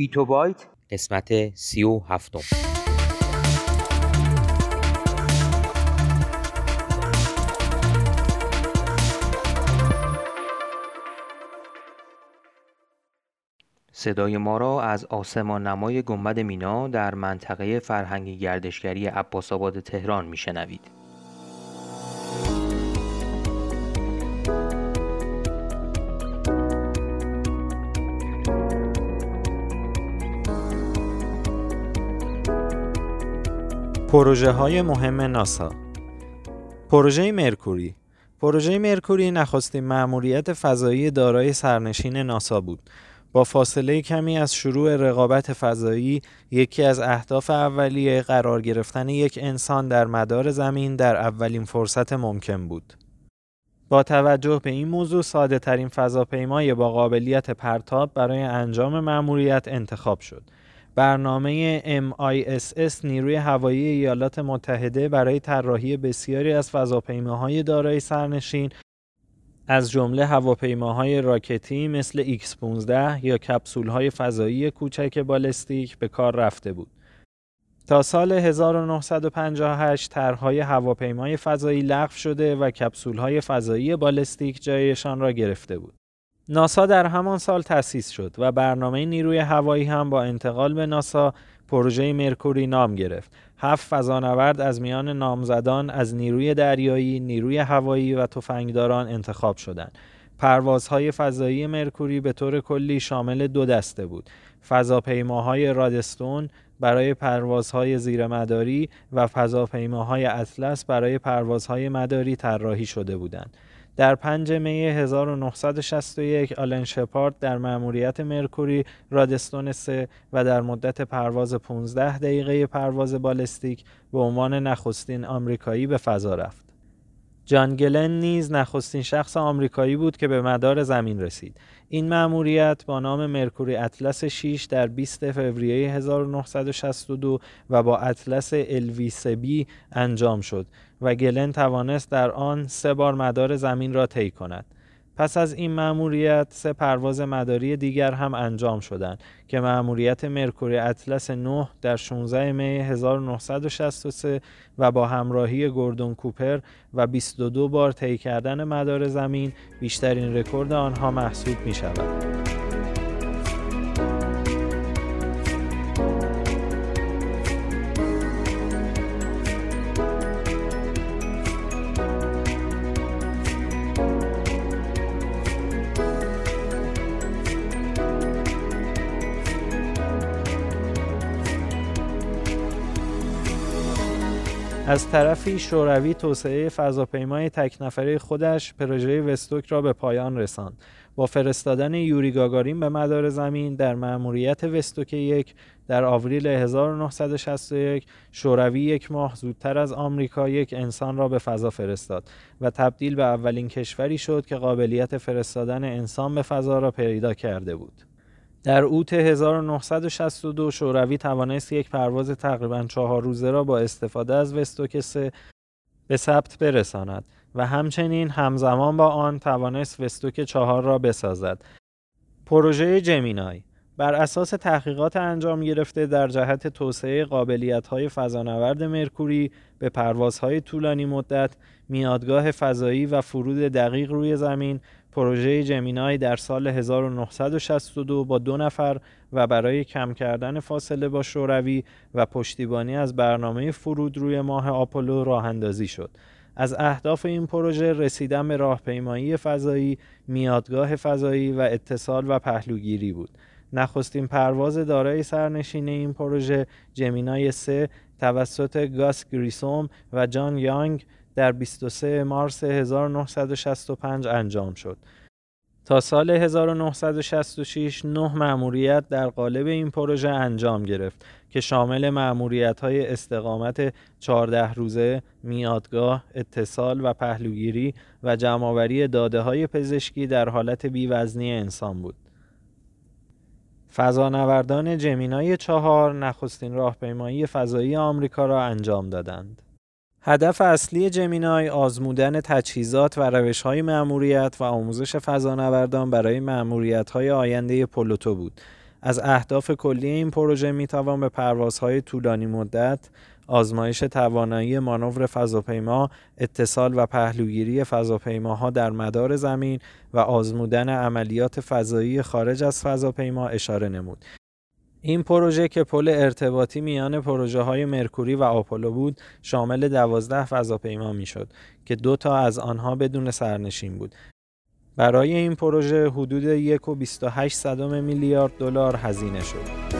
بیتو بایت قسمت سی و هفتم صدای ما را از آسمان نمای گنبد مینا در منطقه فرهنگی گردشگری عباس آباد تهران میشنوید. پروژه های مهم ناسا پروژه مرکوری پروژه مرکوری نخستین مأموریت فضایی دارای سرنشین ناسا بود با فاصله کمی از شروع رقابت فضایی یکی از اهداف اولیه قرار گرفتن یک انسان در مدار زمین در اولین فرصت ممکن بود. با توجه به این موضوع ساده ترین فضاپیمای با قابلیت پرتاب برای انجام مأموریت انتخاب شد. برنامه MISS نیروی هوایی ایالات متحده برای طراحی بسیاری از فضاپیماهای دارای سرنشین از جمله هواپیماهای راکتی مثل X-15 یا کپسولهای فضایی کوچک بالستیک به کار رفته بود. تا سال 1958 طرحهای هواپیمای فضایی لغو شده و کپسولهای فضایی بالستیک جایشان را گرفته بود. ناسا در همان سال تأسیس شد و برنامه نیروی هوایی هم با انتقال به ناسا پروژه مرکوری نام گرفت. هفت فضانورد از میان نامزدان از نیروی دریایی، نیروی هوایی و تفنگداران انتخاب شدند. پروازهای فضایی مرکوری به طور کلی شامل دو دسته بود. فضاپیماهای رادستون برای پروازهای زیرمداری و فضاپیماهای اطلس برای پروازهای مداری طراحی شده بودند. در 5 می 1961 آلن شپارد در مأموریت مرکوری رادستون 3 و در مدت پرواز 15 دقیقه پرواز بالستیک به عنوان نخستین آمریکایی به فضا رفت. جان گلن نیز نخستین شخص آمریکایی بود که به مدار زمین رسید. این مأموریت با نام مرکوری اطلس 6 در 20 فوریه 1962 و با اطلس الویسبی انجام شد و گلن توانست در آن سه بار مدار زمین را طی کند. پس از این مأموریت سه پرواز مداری دیگر هم انجام شدند که مأموریت مرکوری اطلس 9 در 16 می 1963 و با همراهی گوردون کوپر و 22 بار طی کردن مدار زمین بیشترین رکورد آنها محسوب می شود. از طرفی شوروی توسعه فضاپیمای تک خودش پروژه وستوک را به پایان رساند با فرستادن یوری گاگارین به مدار زمین در مأموریت وستوک یک در آوریل 1961 شوروی یک ماه زودتر از آمریکا یک انسان را به فضا فرستاد و تبدیل به اولین کشوری شد که قابلیت فرستادن انسان به فضا را پیدا کرده بود. در اوت 1962 شوروی توانست یک پرواز تقریبا چهار روزه را با استفاده از وستوک 3 به ثبت برساند و همچنین همزمان با آن توانست وستوک چهار را بسازد. پروژه جمینای بر اساس تحقیقات انجام گرفته در جهت توسعه قابلیت‌های فضانورد مرکوری به پروازهای طولانی مدت، میادگاه فضایی و فرود دقیق روی زمین پروژه جمینای در سال 1962 با دو نفر و برای کم کردن فاصله با شوروی و پشتیبانی از برنامه فرود روی ماه آپولو راه اندازی شد. از اهداف این پروژه رسیدن به راهپیمایی فضایی، میادگاه فضایی و اتصال و پهلوگیری بود. نخستین پرواز دارای سرنشین این پروژه جمینای 3 توسط گاس گریسوم و جان یانگ در 23 مارس 1965 انجام شد. تا سال 1966 نه مأموریت در قالب این پروژه انجام گرفت که شامل مأموریت های استقامت 14 روزه، میادگاه، اتصال و پهلوگیری و جمعآوری داده های پزشکی در حالت بیوزنی انسان بود. فضانوردان جمینای چهار نخستین راهپیمایی فضایی آمریکا را انجام دادند. هدف اصلی جمینای آزمودن تجهیزات و روش‌های مأموریت و آموزش فضانوردان برای مأموریت‌های آینده پلوتو بود. از اهداف کلی این پروژه می‌توان به پروازهای طولانی مدت، آزمایش توانایی مانور فضاپیما، اتصال و پهلوگیری فضاپیماها در مدار زمین و آزمودن عملیات فضایی خارج از فضاپیما اشاره نمود. این پروژه که پل ارتباطی میان پروژه های مرکوری و آپولو بود شامل دوازده فضاپیما می‌شد که دو تا از آنها بدون سرنشین بود برای این پروژه حدود 1.28 میلیارد دلار هزینه شد.